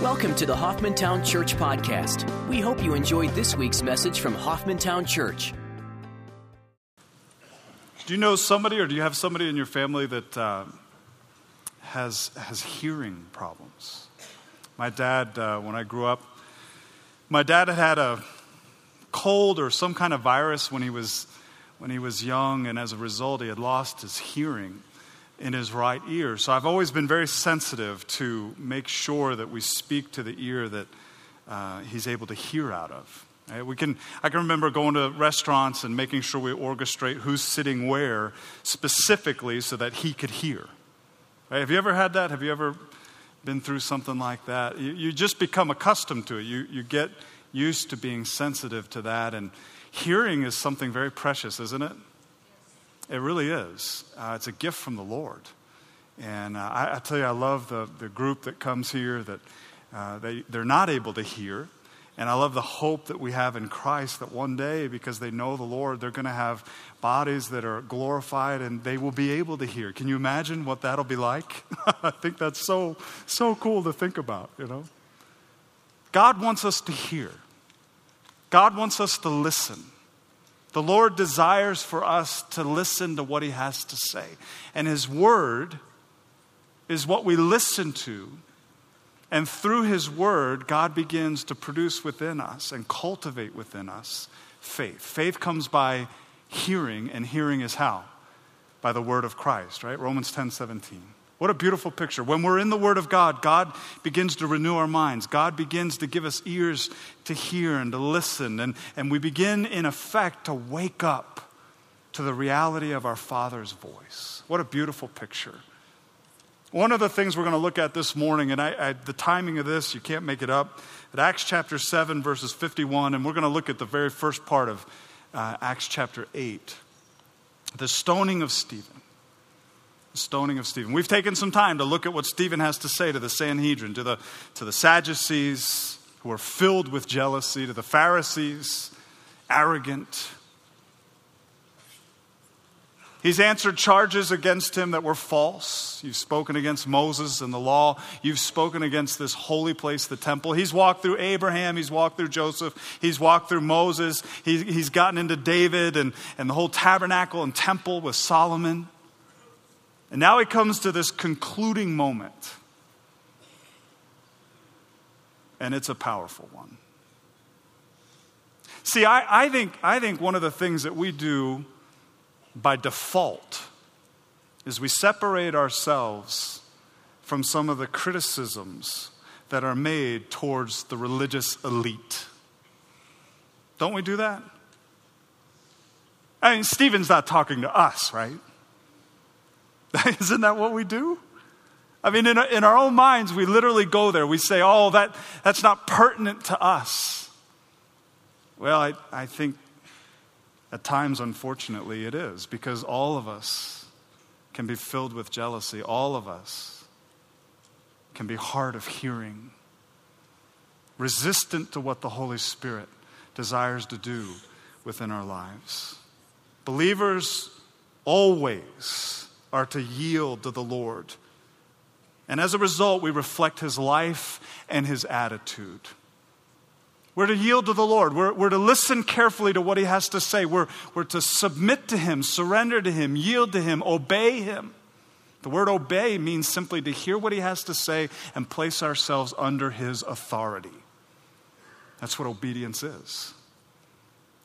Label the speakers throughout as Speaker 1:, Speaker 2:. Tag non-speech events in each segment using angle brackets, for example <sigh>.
Speaker 1: Welcome to the Hoffmantown Church Podcast. We hope you enjoyed this week's message from Hoffmantown Church.
Speaker 2: Do you know somebody, or do you have somebody in your family that uh, has has hearing problems? My dad, uh, when I grew up, my dad had had a cold or some kind of virus when he was when he was young, and as a result, he had lost his hearing in his right ear. So I've always been very sensitive to make sure that we speak to the ear that uh, he's able to hear out of. Right? We can, I can remember going to restaurants and making sure we orchestrate who's sitting where specifically so that he could hear. Right? Have you ever had that? Have you ever been through something like that? You, you just become accustomed to it. You, you get used to being sensitive to that. And hearing is something very precious, isn't it? It really is. Uh, it's a gift from the Lord. And uh, I, I, tell you, I love the, the group that comes here that uh, they, they're not able to hear. And I love the hope that we have in Christ that one day, because they know the Lord, they're going to have bodies that are glorified and they will be able to hear. Can you imagine what that'll be like? <laughs> I think that's so, so cool to think about, you know? God wants us to hear, God wants us to listen. The Lord desires for us to listen to what He has to say. And His Word is what we listen to. And through His Word, God begins to produce within us and cultivate within us faith. Faith comes by hearing, and hearing is how? By the Word of Christ, right? Romans 10 17. What a beautiful picture. When we're in the Word of God, God begins to renew our minds. God begins to give us ears to hear and to listen. And, and we begin, in effect, to wake up to the reality of our Father's voice. What a beautiful picture. One of the things we're going to look at this morning, and I, I, the timing of this, you can't make it up, at Acts chapter 7, verses 51, and we're going to look at the very first part of uh, Acts chapter 8, the stoning of Stephen stoning of Stephen. We've taken some time to look at what Stephen has to say to the Sanhedrin, to the, to the Sadducees who are filled with jealousy, to the Pharisees, arrogant. He's answered charges against him that were false. You've spoken against Moses and the law. You've spoken against this holy place, the temple. He's walked through Abraham. He's walked through Joseph. He's walked through Moses. He's, gotten into David and, and the whole tabernacle and temple with Solomon. And now he comes to this concluding moment. And it's a powerful one. See, I, I, think, I think one of the things that we do by default is we separate ourselves from some of the criticisms that are made towards the religious elite. Don't we do that? I mean, Stephen's not talking to us, right? <laughs> Isn't that what we do? I mean, in, in our own minds, we literally go there. We say, oh, that, that's not pertinent to us. Well, I, I think at times, unfortunately, it is because all of us can be filled with jealousy. All of us can be hard of hearing, resistant to what the Holy Spirit desires to do within our lives. Believers always are to yield to the Lord. And as a result, we reflect his life and his attitude. We're to yield to the Lord. We're, we're to listen carefully to what he has to say. We're, we're to submit to him, surrender to him, yield to him, obey him. The word obey means simply to hear what he has to say and place ourselves under his authority. That's what obedience is.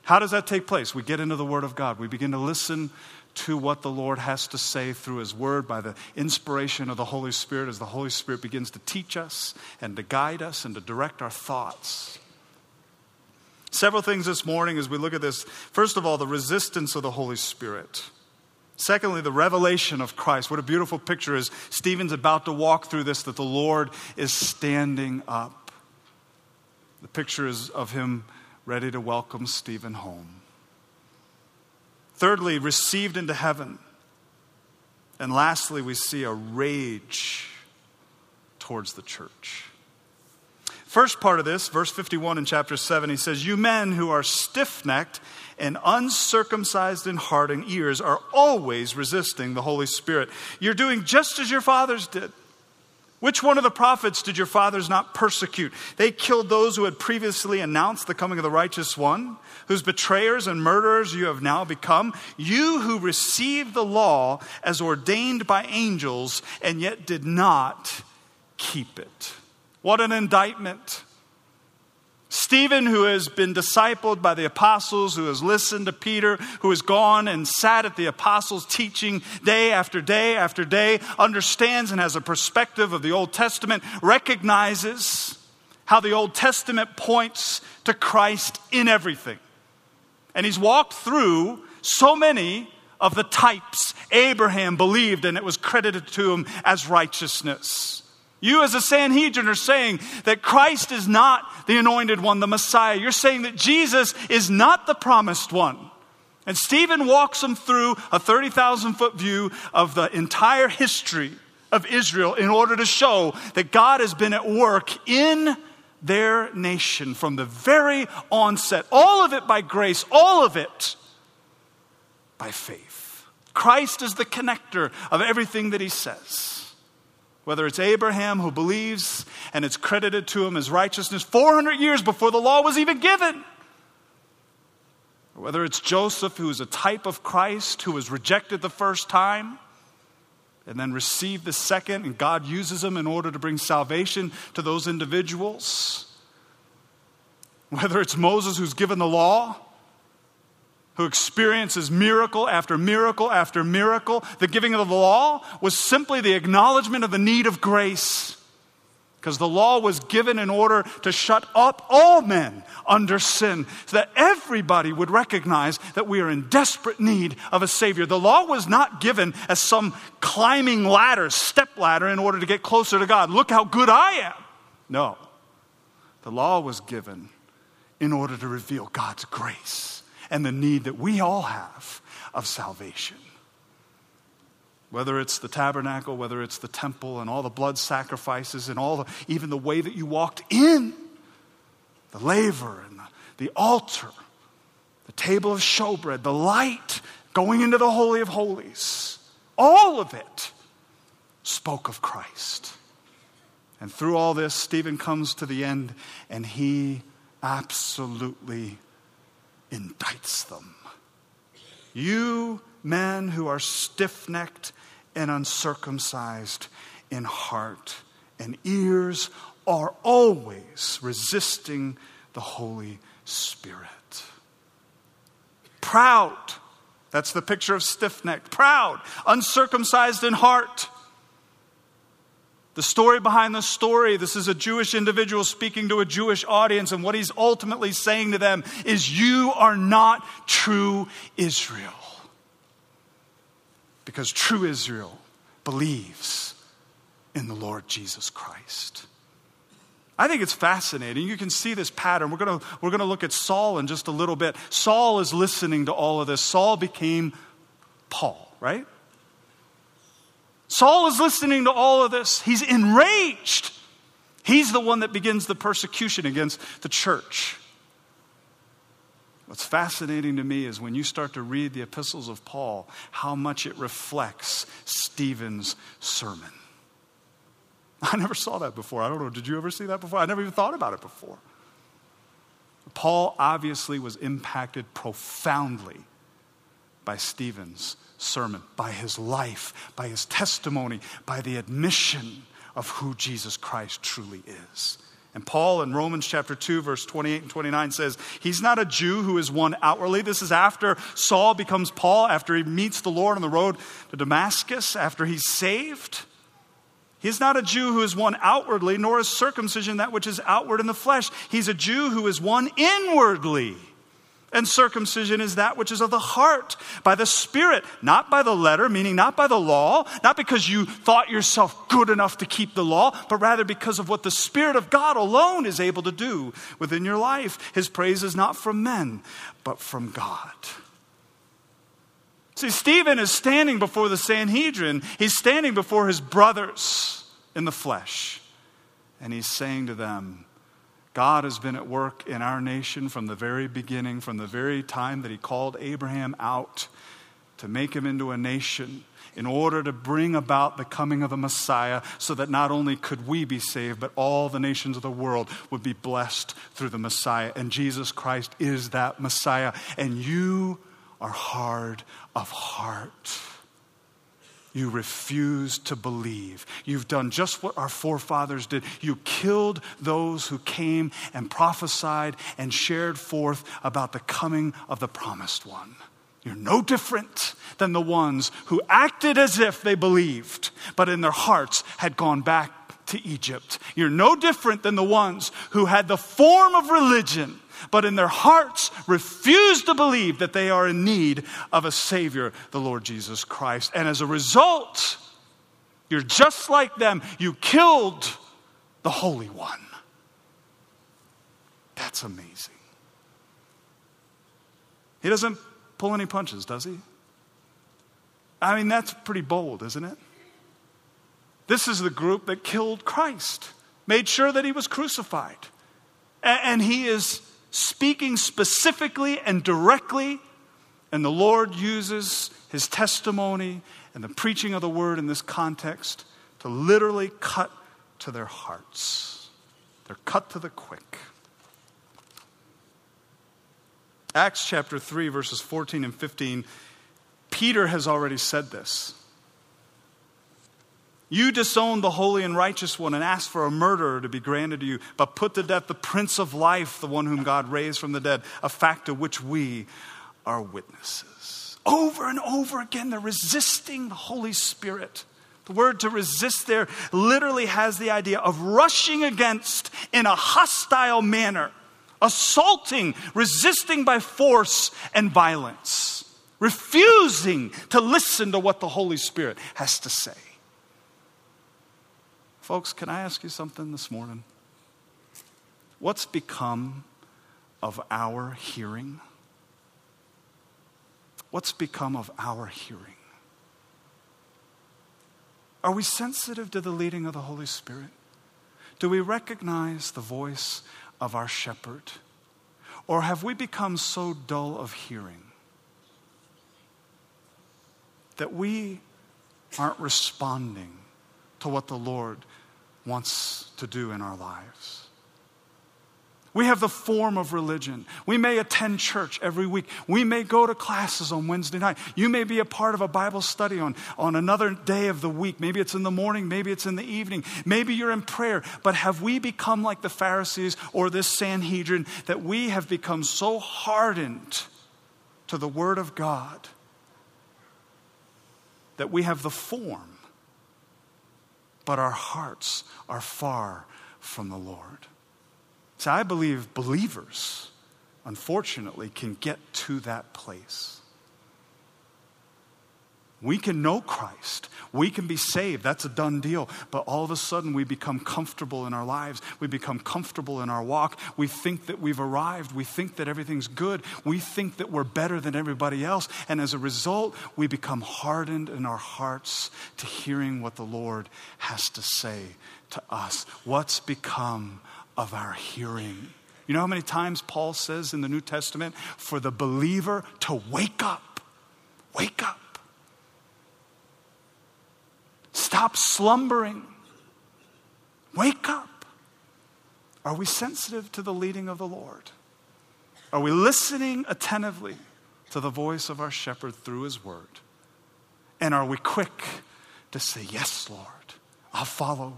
Speaker 2: How does that take place? We get into the Word of God. We begin to listen to what the Lord has to say through His Word by the inspiration of the Holy Spirit as the Holy Spirit begins to teach us and to guide us and to direct our thoughts. Several things this morning as we look at this. First of all, the resistance of the Holy Spirit. Secondly, the revelation of Christ. What a beautiful picture is Stephen's about to walk through this, that the Lord is standing up. The picture is of him ready to welcome Stephen home. Thirdly, received into heaven. And lastly, we see a rage towards the church. First part of this, verse 51 in chapter 7, he says, You men who are stiff necked and uncircumcised in heart and ears are always resisting the Holy Spirit. You're doing just as your fathers did. Which one of the prophets did your fathers not persecute? They killed those who had previously announced the coming of the righteous one, whose betrayers and murderers you have now become. You who received the law as ordained by angels and yet did not keep it. What an indictment. Stephen, who has been discipled by the apostles, who has listened to Peter, who has gone and sat at the apostles' teaching day after day after day, understands and has a perspective of the Old Testament, recognizes how the Old Testament points to Christ in everything. And he's walked through so many of the types Abraham believed, and it was credited to him as righteousness. You, as a Sanhedrin, are saying that Christ is not the anointed one, the Messiah. You're saying that Jesus is not the promised one. And Stephen walks them through a 30,000 foot view of the entire history of Israel in order to show that God has been at work in their nation from the very onset. All of it by grace, all of it by faith. Christ is the connector of everything that he says. Whether it's Abraham who believes and it's credited to him as righteousness 400 years before the law was even given. Or whether it's Joseph who is a type of Christ who was rejected the first time and then received the second, and God uses him in order to bring salvation to those individuals. Whether it's Moses who's given the law who experiences miracle after miracle after miracle. The giving of the law was simply the acknowledgement of the need of grace. Because the law was given in order to shut up all men under sin, so that everybody would recognize that we are in desperate need of a Savior. The law was not given as some climbing ladder, step ladder, in order to get closer to God. Look how good I am. No. The law was given in order to reveal God's grace and the need that we all have of salvation. Whether it's the tabernacle, whether it's the temple and all the blood sacrifices and all the, even the way that you walked in, the laver and the, the altar, the table of showbread, the light going into the Holy of Holies, all of it spoke of Christ. And through all this, Stephen comes to the end and he absolutely indicts them. You men who are stiff necked and uncircumcised in heart and ears are always resisting the Holy Spirit. Proud, that's the picture of stiff necked, proud, uncircumcised in heart the story behind the story this is a Jewish individual speaking to a Jewish audience, and what he's ultimately saying to them is, You are not true Israel. Because true Israel believes in the Lord Jesus Christ. I think it's fascinating. You can see this pattern. We're going we're going to look at Saul in just a little bit. Saul is listening to all of this. Saul became Paul, right? Saul is listening to all of this. He's enraged. He's the one that begins the persecution against the church. What's fascinating to me is when you start to read the epistles of Paul, how much it reflects Stephen's sermon. I never saw that before. I don't know, did you ever see that before? I never even thought about it before. Paul obviously was impacted profoundly by Stephen's sermon, by his life, by his testimony, by the admission of who Jesus Christ truly is. And Paul in Romans chapter 2, verse 28 and 29 says, He's not a Jew who is one outwardly. This is after Saul becomes Paul, after he meets the Lord on the road to Damascus, after he's saved. He's not a Jew who is one outwardly, nor is circumcision that which is outward in the flesh. He's a Jew who is one inwardly. And circumcision is that which is of the heart, by the Spirit, not by the letter, meaning not by the law, not because you thought yourself good enough to keep the law, but rather because of what the Spirit of God alone is able to do within your life. His praise is not from men, but from God. See, Stephen is standing before the Sanhedrin, he's standing before his brothers in the flesh, and he's saying to them, God has been at work in our nation from the very beginning, from the very time that He called Abraham out to make him into a nation. in order to bring about the coming of the Messiah so that not only could we be saved, but all the nations of the world would be blessed through the Messiah. And Jesus Christ is that Messiah. And you are hard of heart. You refuse to believe. You've done just what our forefathers did. You killed those who came and prophesied and shared forth about the coming of the promised one. You're no different than the ones who acted as if they believed, but in their hearts had gone back to Egypt. You're no different than the ones who had the form of religion but in their hearts refuse to believe that they are in need of a Savior, the Lord Jesus Christ. And as a result, you're just like them. You killed the Holy One. That's amazing. He doesn't pull any punches, does he? I mean, that's pretty bold, isn't it? This is the group that killed Christ, made sure that he was crucified. And he is speaking specifically and directly, and the Lord uses his testimony and the preaching of the word in this context to literally cut to their hearts. They're cut to the quick. Acts chapter 3, verses 14 and 15, Peter has already said this. You disowned the holy and righteous one and asked for a murderer to be granted to you, but put to death the Prince of Life, the one whom God raised from the dead, a fact of which we are witnesses. Over and over again, they're resisting the Holy Spirit. The word to resist there literally has the idea of rushing against in a hostile manner, assaulting, resisting by force and violence, refusing to listen to what the Holy Spirit has to say. Folks, can I ask you something this morning? What's become of our hearing? What's become of our hearing? Are we sensitive to the leading of the Holy Spirit? Do we recognize the voice of our shepherd? Or have we become so dull of hearing that we aren't responding to what the Lord wants to do in our lives. We have the form of religion. We may attend church every week. We may go to classes on Wednesday night. You may be a part of a Bible study on, on another day of the week. Maybe it's in the morning, maybe it's in the evening. Maybe you're in prayer. But have we become like the Pharisees or this Sanhedrin that we have become so hardened to the Word of God that we have the form but our hearts are far from the Lord. So I believe believers, unfortunately, can get to that place. We can know Christ. We can be saved. That's a done deal. But all of a sudden, we become comfortable in our lives. We become comfortable in our walk. We think that we've arrived. We think that everything's good. We think that we're better than everybody else. And as a result, we become hardened in our hearts to hearing what the Lord has to say to us. What's become of our hearing? You know how many times Paul says in the New Testament for the believer to wake up? Wake up. Stop slumbering. Wake up. Are we sensitive to the leading of the Lord? Are we listening attentively to the voice of our shepherd through his word? And are we quick to say, Yes, Lord, I'll follow?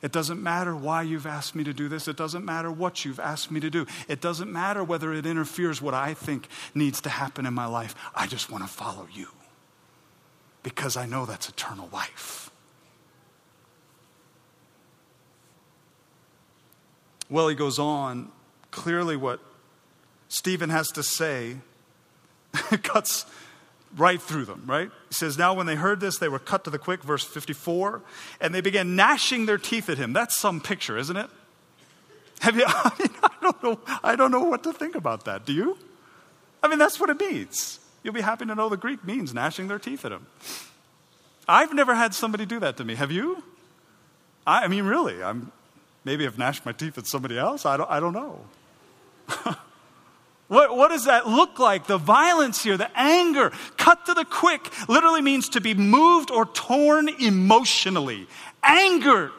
Speaker 2: It doesn't matter why you've asked me to do this. It doesn't matter what you've asked me to do. It doesn't matter whether it interferes what I think needs to happen in my life. I just want to follow you because I know that's eternal life. Well, he goes on. Clearly, what Stephen has to say <laughs> cuts right through them, right? He says, Now when they heard this, they were cut to the quick, verse 54, and they began gnashing their teeth at him. That's some picture, isn't it? Have you, <laughs> I, mean, I, don't know, I don't know what to think about that. Do you? I mean, that's what it means. You'll be happy to know the Greek means gnashing their teeth at him. I've never had somebody do that to me. Have you? I, I mean, really, I'm, Maybe I've gnashed my teeth at somebody else. I don't, I don't know. <laughs> What, what does that look like? The violence here, the anger, cut to the quick, literally means to be moved or torn emotionally. Angered.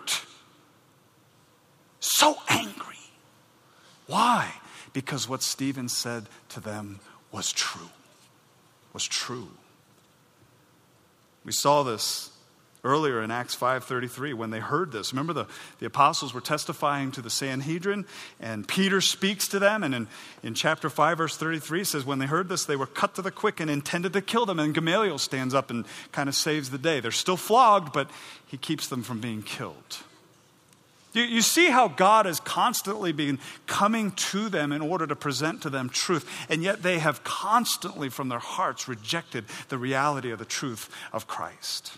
Speaker 2: So angry. Why? Because what Stephen said to them was true. Was true. We saw this earlier in Acts 5:33 when they heard this. Remember the, the apostles were testifying to the Sanhedrin and Peter speaks to them and in, in chapter 5 verse 33 says when they heard this they were cut to the quick and intended to kill them and Gamaliel stands up and kind of saves the day. They're still flogged but he keeps them from being killed. You, you see how God has constantly been coming to them in order to present to them truth, and yet they have constantly from their hearts rejected the reality of the truth of Christ.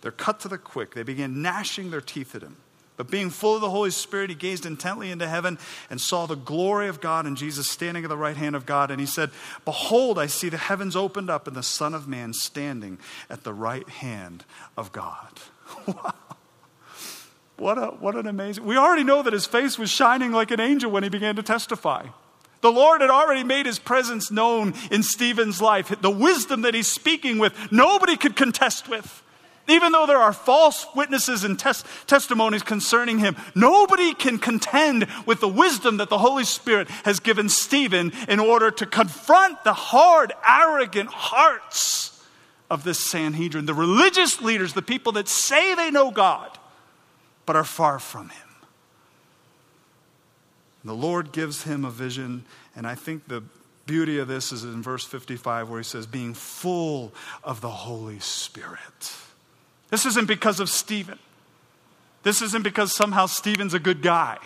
Speaker 2: They're cut to the quick. They began gnashing their teeth at him. But being full of the Holy Spirit, he gazed intently into heaven and saw the glory of God and Jesus standing at the right hand of God. And he said, Behold, I see the heavens opened up and the Son of Man standing at the right hand of God. <laughs> wow. What, a, what an amazing. We already know that his face was shining like an angel when he began to testify. The Lord had already made his presence known in Stephen's life. The wisdom that he's speaking with, nobody could contest with. Even though there are false witnesses and tes- testimonies concerning him, nobody can contend with the wisdom that the Holy Spirit has given Stephen in order to confront the hard, arrogant hearts of this Sanhedrin, the religious leaders, the people that say they know God, but are far from him. The Lord gives him a vision, and I think the beauty of this is in verse 55 where he says, being full of the Holy Spirit. This isn't because of Stephen. This isn't because somehow Stephen's a good guy.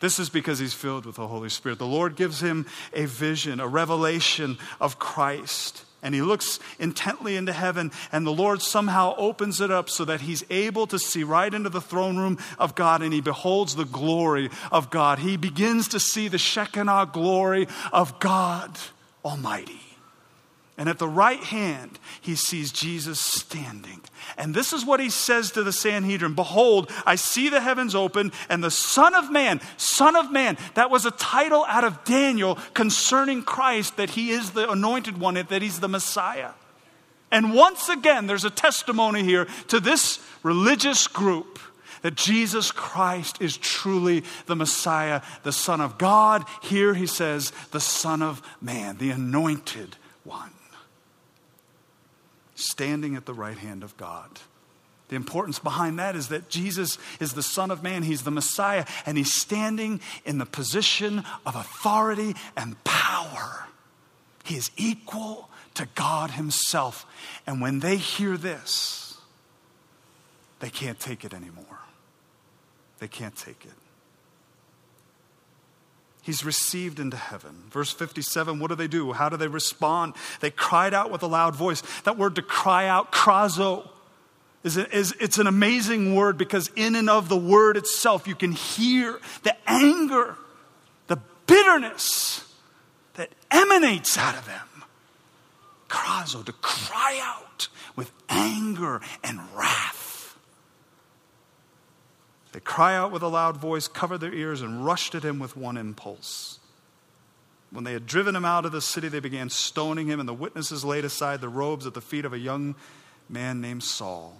Speaker 2: This is because he's filled with the Holy Spirit. The Lord gives him a vision, a revelation of Christ. And he looks intently into heaven, and the Lord somehow opens it up so that he's able to see right into the throne room of God, and he beholds the glory of God. He begins to see the Shekinah glory of God Almighty. And at the right hand, he sees Jesus standing. And this is what he says to the Sanhedrin Behold, I see the heavens open, and the Son of Man, Son of Man, that was a title out of Daniel concerning Christ, that he is the anointed one, that he's the Messiah. And once again, there's a testimony here to this religious group that Jesus Christ is truly the Messiah, the Son of God. Here he says, the Son of Man, the anointed one standing at the right hand of God. The importance behind that is that Jesus is the Son of Man, He's the Messiah, and He's standing in the position of authority and power. He is equal to God Himself. And when they hear this, they can't take it anymore. They can't take it. He's received into heaven. Verse 57, what do they do? How do they respond? They cried out with a loud voice. That word to cry out, krazo, is, is it's an amazing word because in and of the word itself, you can hear the anger, the bitterness that emanates out of them. Krazo, to cry out with anger and wrath. They cry out with a loud voice, cover their ears, and rushed at him with one impulse. When they had driven him out of the city, they began stoning him, and the witnesses laid aside the robes at the feet of a young man named Saul.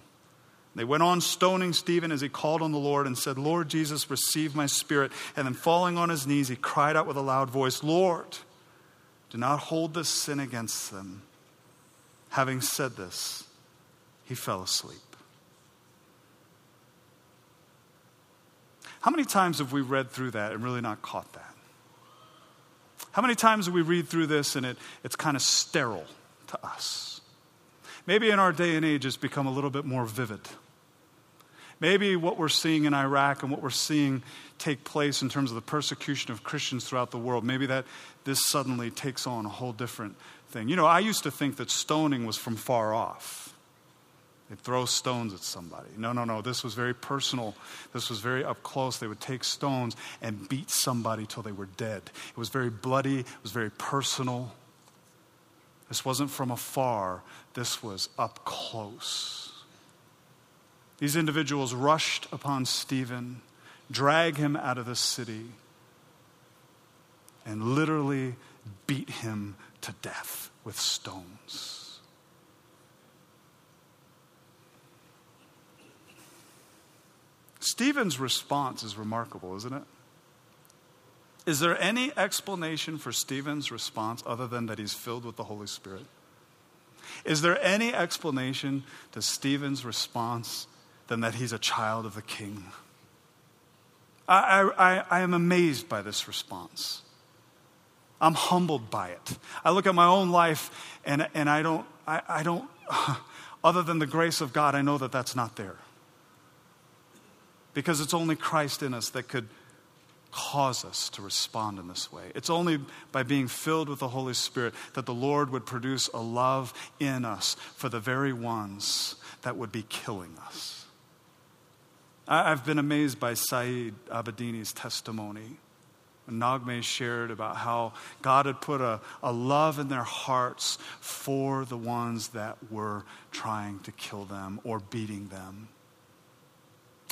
Speaker 2: They went on stoning Stephen as he called on the Lord and said, Lord Jesus, receive my spirit. And then falling on his knees, he cried out with a loud voice, Lord, do not hold this sin against them. Having said this, he fell asleep. How many times have we read through that and really not caught that? How many times do we read through this and it, it's kind of sterile to us? Maybe in our day and age it's become a little bit more vivid. Maybe what we're seeing in Iraq and what we're seeing take place in terms of the persecution of Christians throughout the world, maybe that this suddenly takes on a whole different thing. You know, I used to think that stoning was from far off. They'd throw stones at somebody. No, no, no. This was very personal. This was very up close. They would take stones and beat somebody till they were dead. It was very bloody, it was very personal. This wasn't from afar, this was up close. These individuals rushed upon Stephen, drag him out of the city, and literally beat him to death with stones. Stephen's response is remarkable, isn't it? Is there any explanation for Stephen's response other than that he's filled with the Holy Spirit? Is there any explanation to Stephen's response than that he's a child of the king? I, I, I am amazed by this response. I'm humbled by it. I look at my own life and, and I don't, I, I don't, <laughs> other than the grace of God, I know that that's not there. Because it's only Christ in us that could cause us to respond in this way. It's only by being filled with the Holy Spirit that the Lord would produce a love in us for the very ones that would be killing us. I've been amazed by Saeed Abedini's testimony. Naghmeh shared about how God had put a, a love in their hearts for the ones that were trying to kill them or beating them.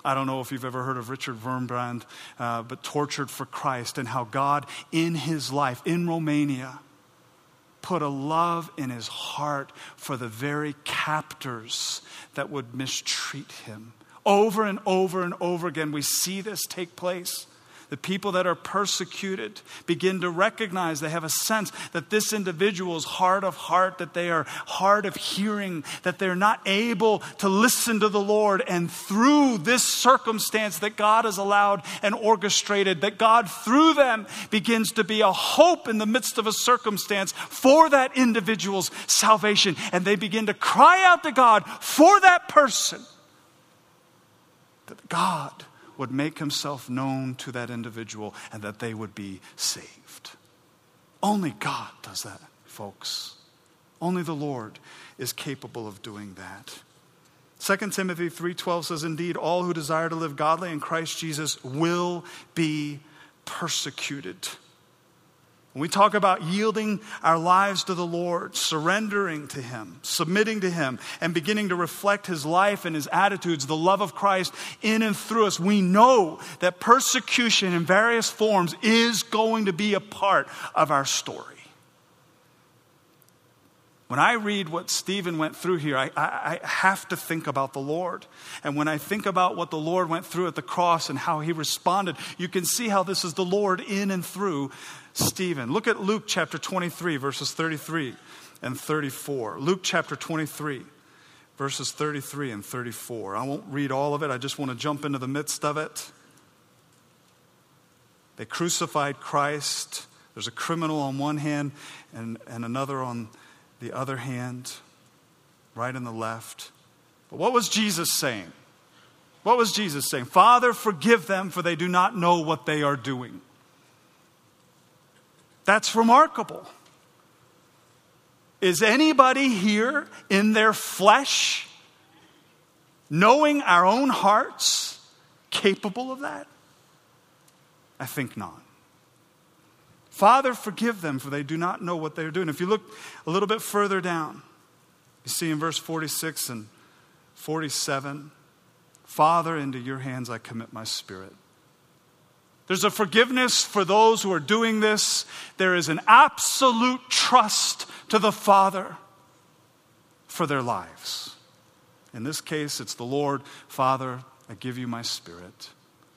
Speaker 2: I don't know if you've ever heard of Richard Wurmbrand, uh, but tortured for Christ, and how God in his life in Romania put a love in his heart for the very captors that would mistreat him. Over and over and over again, we see this take place the people that are persecuted begin to recognize, they have a sense that this individual is hard of heart, that they are hard of hearing, that they're not able to listen to the Lord. And through this circumstance that God has allowed and orchestrated, that God through them begins to be a hope in the midst of a circumstance for that individual's salvation. And they begin to cry out to God for that person. That God would make himself known to that individual and that they would be saved. Only God does that, folks. Only the Lord is capable of doing that. 2 Timothy 3:12 says indeed all who desire to live godly in Christ Jesus will be persecuted. When we talk about yielding our lives to the Lord, surrendering to Him, submitting to Him, and beginning to reflect His life and His attitudes, the love of Christ in and through us, we know that persecution in various forms is going to be a part of our story. When I read what Stephen went through here, I, I, I, have to think about the Lord. And when I think about what the Lord went through at the cross and how he responded, you can see how this is the Lord in and through Stephen. Look at Luke chapter 23, verses 33 and 34. Luke chapter 23, verses 33 and 34. I won't read all of it, I just want to jump into the midst of it. They crucified Christ. There's a criminal on one hand and, and another on the other hand, right and the left. But what was Jesus saying? What was Jesus saying? Father, forgive them, for they do not know what they are doing. That's remarkable. Is anybody here in their flesh, knowing our own hearts, capable of that? I think not. Father, forgive them, for they do not know what they are doing. If you look a little bit further down, you see in verse 46 and 47 Father, into your hands I commit my spirit. There's a forgiveness for those who are doing this. There is an absolute trust to the Father for their lives. In this case, it's the Lord, Father, I give you my spirit.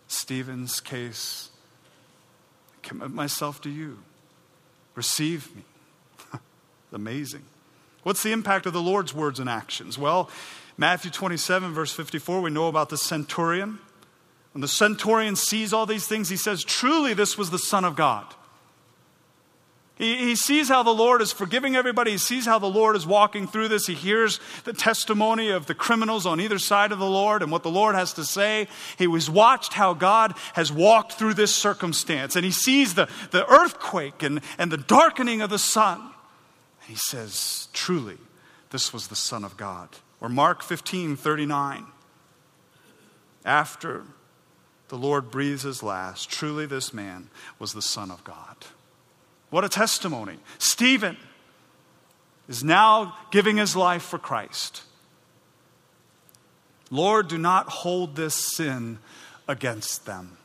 Speaker 2: Stephen's case, I commit myself to you. Receive me. <laughs> Amazing. What's the impact of the Lord's words and actions? Well, Matthew 27, verse 54, we know about the centurion. When the centurion sees all these things, he says, Truly, this was the Son of God. He, he sees how the Lord is forgiving everybody. He sees how the Lord is walking through this. He hears the testimony of the criminals on either side of the Lord and what the Lord has to say. He was watched how God has walked through this circumstance. And he sees the, the earthquake and, and the darkening of the sun. And he says, Truly, this was the Son of God. Or Mark 15 39. After the Lord breathes his last. Truly, this man was the Son of God. What a testimony. Stephen is now giving his life for Christ. Lord, do not hold this sin against them.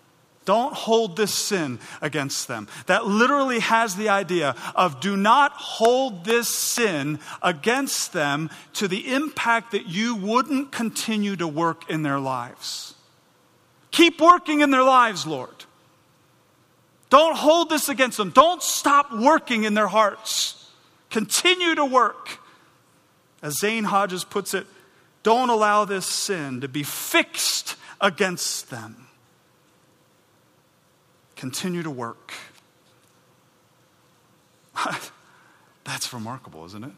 Speaker 2: Don't hold this sin against them. That literally has the idea of do not hold this sin against them to the impact that you wouldn't continue to work in their lives. Keep working in their lives, Lord. Don't hold this against them. Don't stop working in their hearts. Continue to work. As Zane Hodges puts it, don't allow this sin to be fixed against them. Continue to work. <laughs> That's remarkable, isn't it?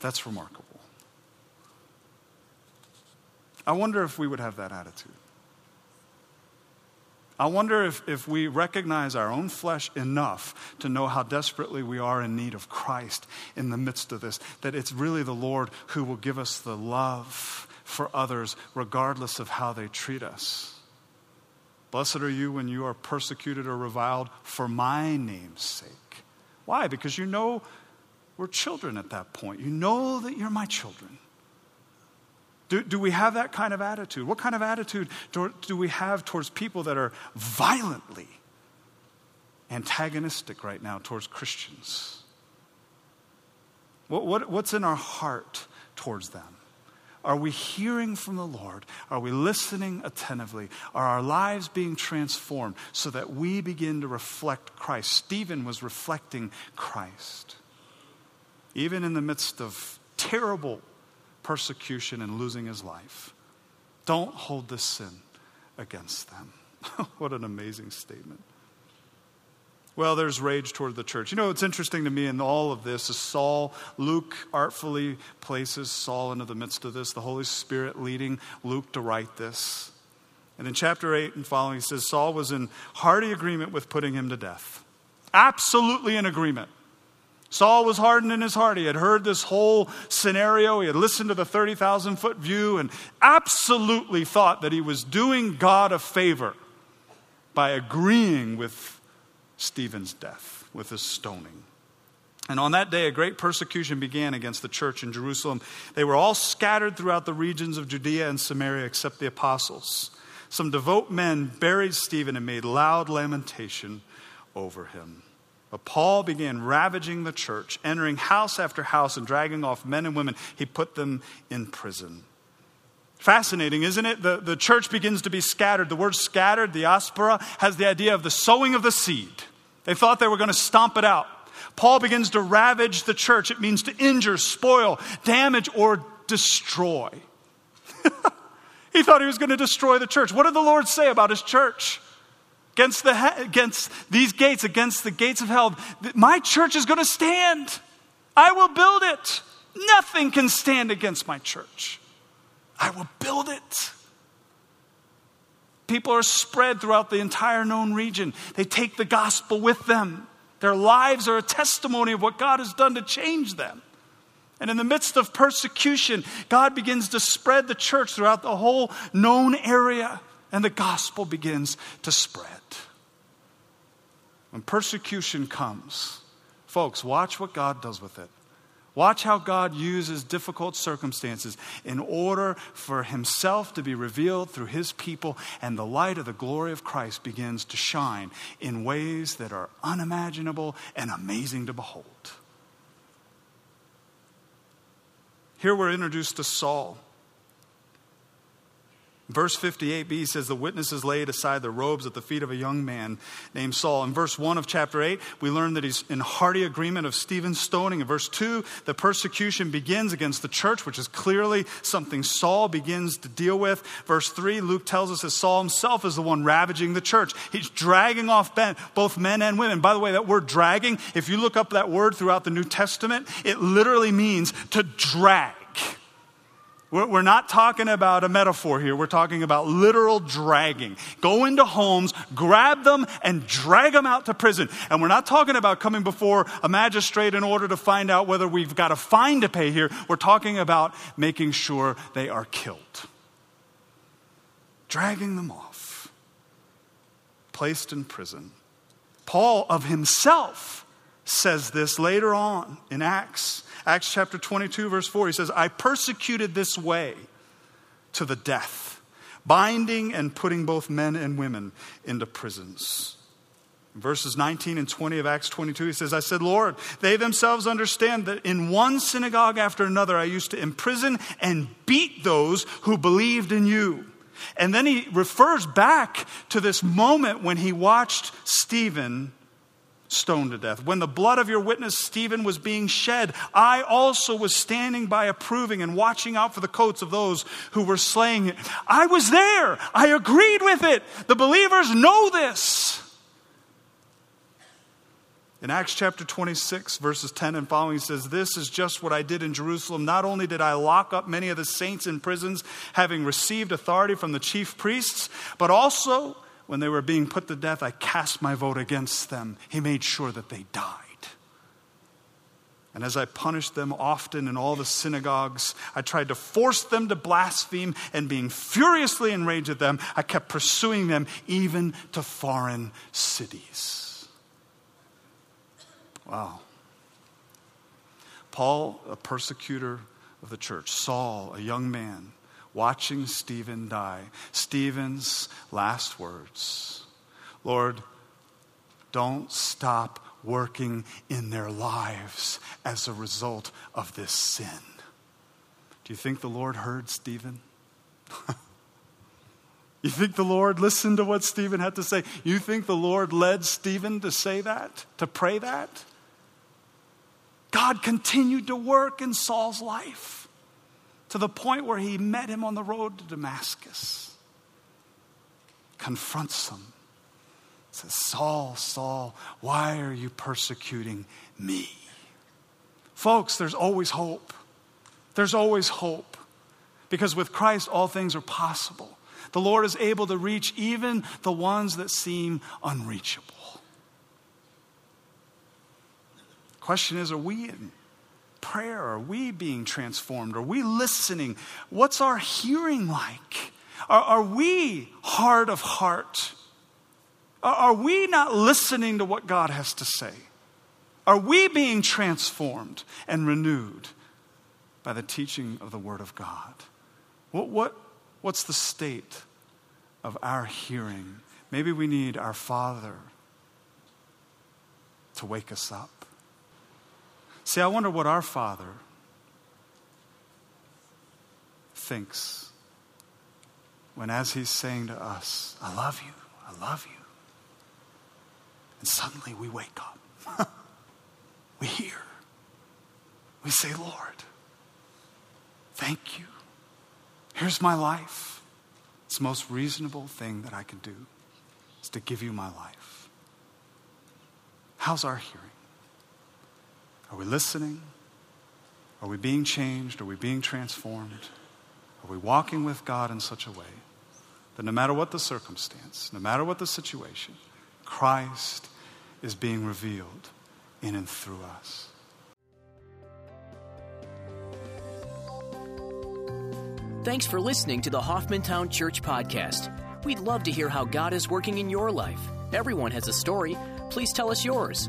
Speaker 2: That's remarkable. I wonder if we would have that attitude. I wonder if, if we recognize our own flesh enough to know how desperately we are in need of Christ in the midst of this, that it's really the Lord who will give us the love for others regardless of how they treat us. Blessed are you when you are persecuted or reviled for my name's sake. Why? Because you know we're children at that point. You know that you're my children. Do, do we have that kind of attitude? What kind of attitude do, do we have towards people that are violently antagonistic right now towards Christians? What, what, what's in our heart towards them? Are we hearing from the Lord? Are we listening attentively? Are our lives being transformed so that we begin to reflect Christ? Stephen was reflecting Christ. Even in the midst of terrible persecution and losing his life, don't hold this sin against them. <laughs> what an amazing statement. Well, there's rage toward the church. You know, it's interesting to me in all of this is Saul, Luke artfully places Saul into the midst of this, the Holy Spirit leading Luke to write this. And in chapter 8 and following, he says Saul was in hearty agreement with putting him to death. Absolutely in agreement. Saul was hardened in his heart. He had heard this whole scenario. He had listened to the 30,000 foot view and absolutely thought that he was doing God a favor by agreeing with Stephen's death, with his stoning. And on that day, a great persecution began against the church in Jerusalem. They were all scattered throughout the regions of Judea and Samaria except the apostles. Some devout men buried Stephen and made loud lamentation over him. But Paul began ravaging the church, entering house after house and dragging off men and women. He put them in prison. Fascinating, isn't it? The, the church begins to be scattered. The word scattered, the diaspora, has the idea of the sowing of the seed. They thought they were going to stomp it out. Paul begins to ravage the church. It means to injure, spoil, damage, or destroy. <laughs> he thought he was going to destroy the church. What did the Lord say about his church? Against, the, against these gates, against the gates of hell, my church is going to stand. I will build it. Nothing can stand against my church. I will build it. People are spread throughout the entire known region. They take the gospel with them. Their lives are a testimony of what God has done to change them. And in the midst of persecution, God begins to spread the church throughout the whole known area, and the gospel begins to spread. When persecution comes, folks, watch what God does with it. Watch how God uses difficult circumstances in order for Himself to be revealed through His people, and the light of the glory of Christ begins to shine in ways that are unimaginable and amazing to behold. Here we're introduced to Saul. Verse 58b says, The witnesses laid aside their robes at the feet of a young man named Saul. In verse 1 of chapter 8, we learn that he's in hearty agreement of Stephen's stoning. In verse 2, the persecution begins against the church, which is clearly something Saul begins to deal with. Verse 3, Luke tells us that Saul himself is the one ravaging the church. He's dragging off both men and women. By the way, that word dragging, if you look up that word throughout the New Testament, it literally means to drag. We're not talking about a metaphor here. We're talking about literal dragging. Go into homes, grab them, and drag them out to prison. And we're not talking about coming before a magistrate in order to find out whether we've got a fine to pay here. We're talking about making sure they are killed. Dragging them off, placed in prison. Paul of himself says this later on in Acts. Acts chapter 22, verse 4, he says, I persecuted this way to the death. binding and putting both men and women into prisons. Verses 19 and 20 of Acts 22, he says, I said, Lord, they themselves understand that in one synagogue after another I used to imprison and beat those who believed in you. And then he refers back to this moment when he watched Stephen stoned to death. When the blood of your witness Stephen was being shed, I also was standing by approving and watching out for the coats of those who were slaying it. I was there. I agreed with it. The believers know this. In Acts chapter 26, verses 10 and following, he says, This is just what I did in Jerusalem. Not only did I lock up many of the saints in prisons, having received authority from the chief priests, but also when they were being put to death, I cast my vote against them. He made sure that they died. And as I punished them often in all the synagogues, I tried to force them to blaspheme, and being furiously enraged at them, I kept pursuing them even to foreign cities. Wow. Paul, a persecutor of the church, Saul, a young man, watching Stephen die. Stephen's last words Lord, don't stop working in their lives as a result of this sin. Do you think the Lord heard Stephen? <laughs> you think the Lord listened to what Stephen had to say? You think the Lord led Stephen to say that, to pray that? God continued to work in Saul's life to the point where he met him on the road to Damascus, confronts him, says, Saul, Saul, why are you persecuting me? Folks, there's always hope. There's always hope. Because with Christ, all things are possible. The Lord is able to reach even the ones that seem unreachable. Question is, are we in prayer? Are we being transformed? Are we listening? What's our hearing like? Are, are we hard of heart? Are, are we not listening to what God has to say? Are we being transformed and renewed by the teaching of the Word of God? What, what, what's the state of our hearing? Maybe we need our Father to wake us up. See, I wonder what our Father thinks when, as He's saying to us, I love you, I love you. And suddenly we wake up. <laughs> we hear. We say, Lord, thank you. Here's my life. It's the most reasonable thing that I can do is to give you my life. How's our hearing? Are we listening? Are we being changed? Are we being transformed? Are we walking with God in such a way that no matter what the circumstance, no matter what the situation, Christ is being revealed in and through us?
Speaker 1: Thanks for listening to the Hoffmantown Church Podcast. We'd love to hear how God is working in your life. Everyone has a story. Please tell us yours.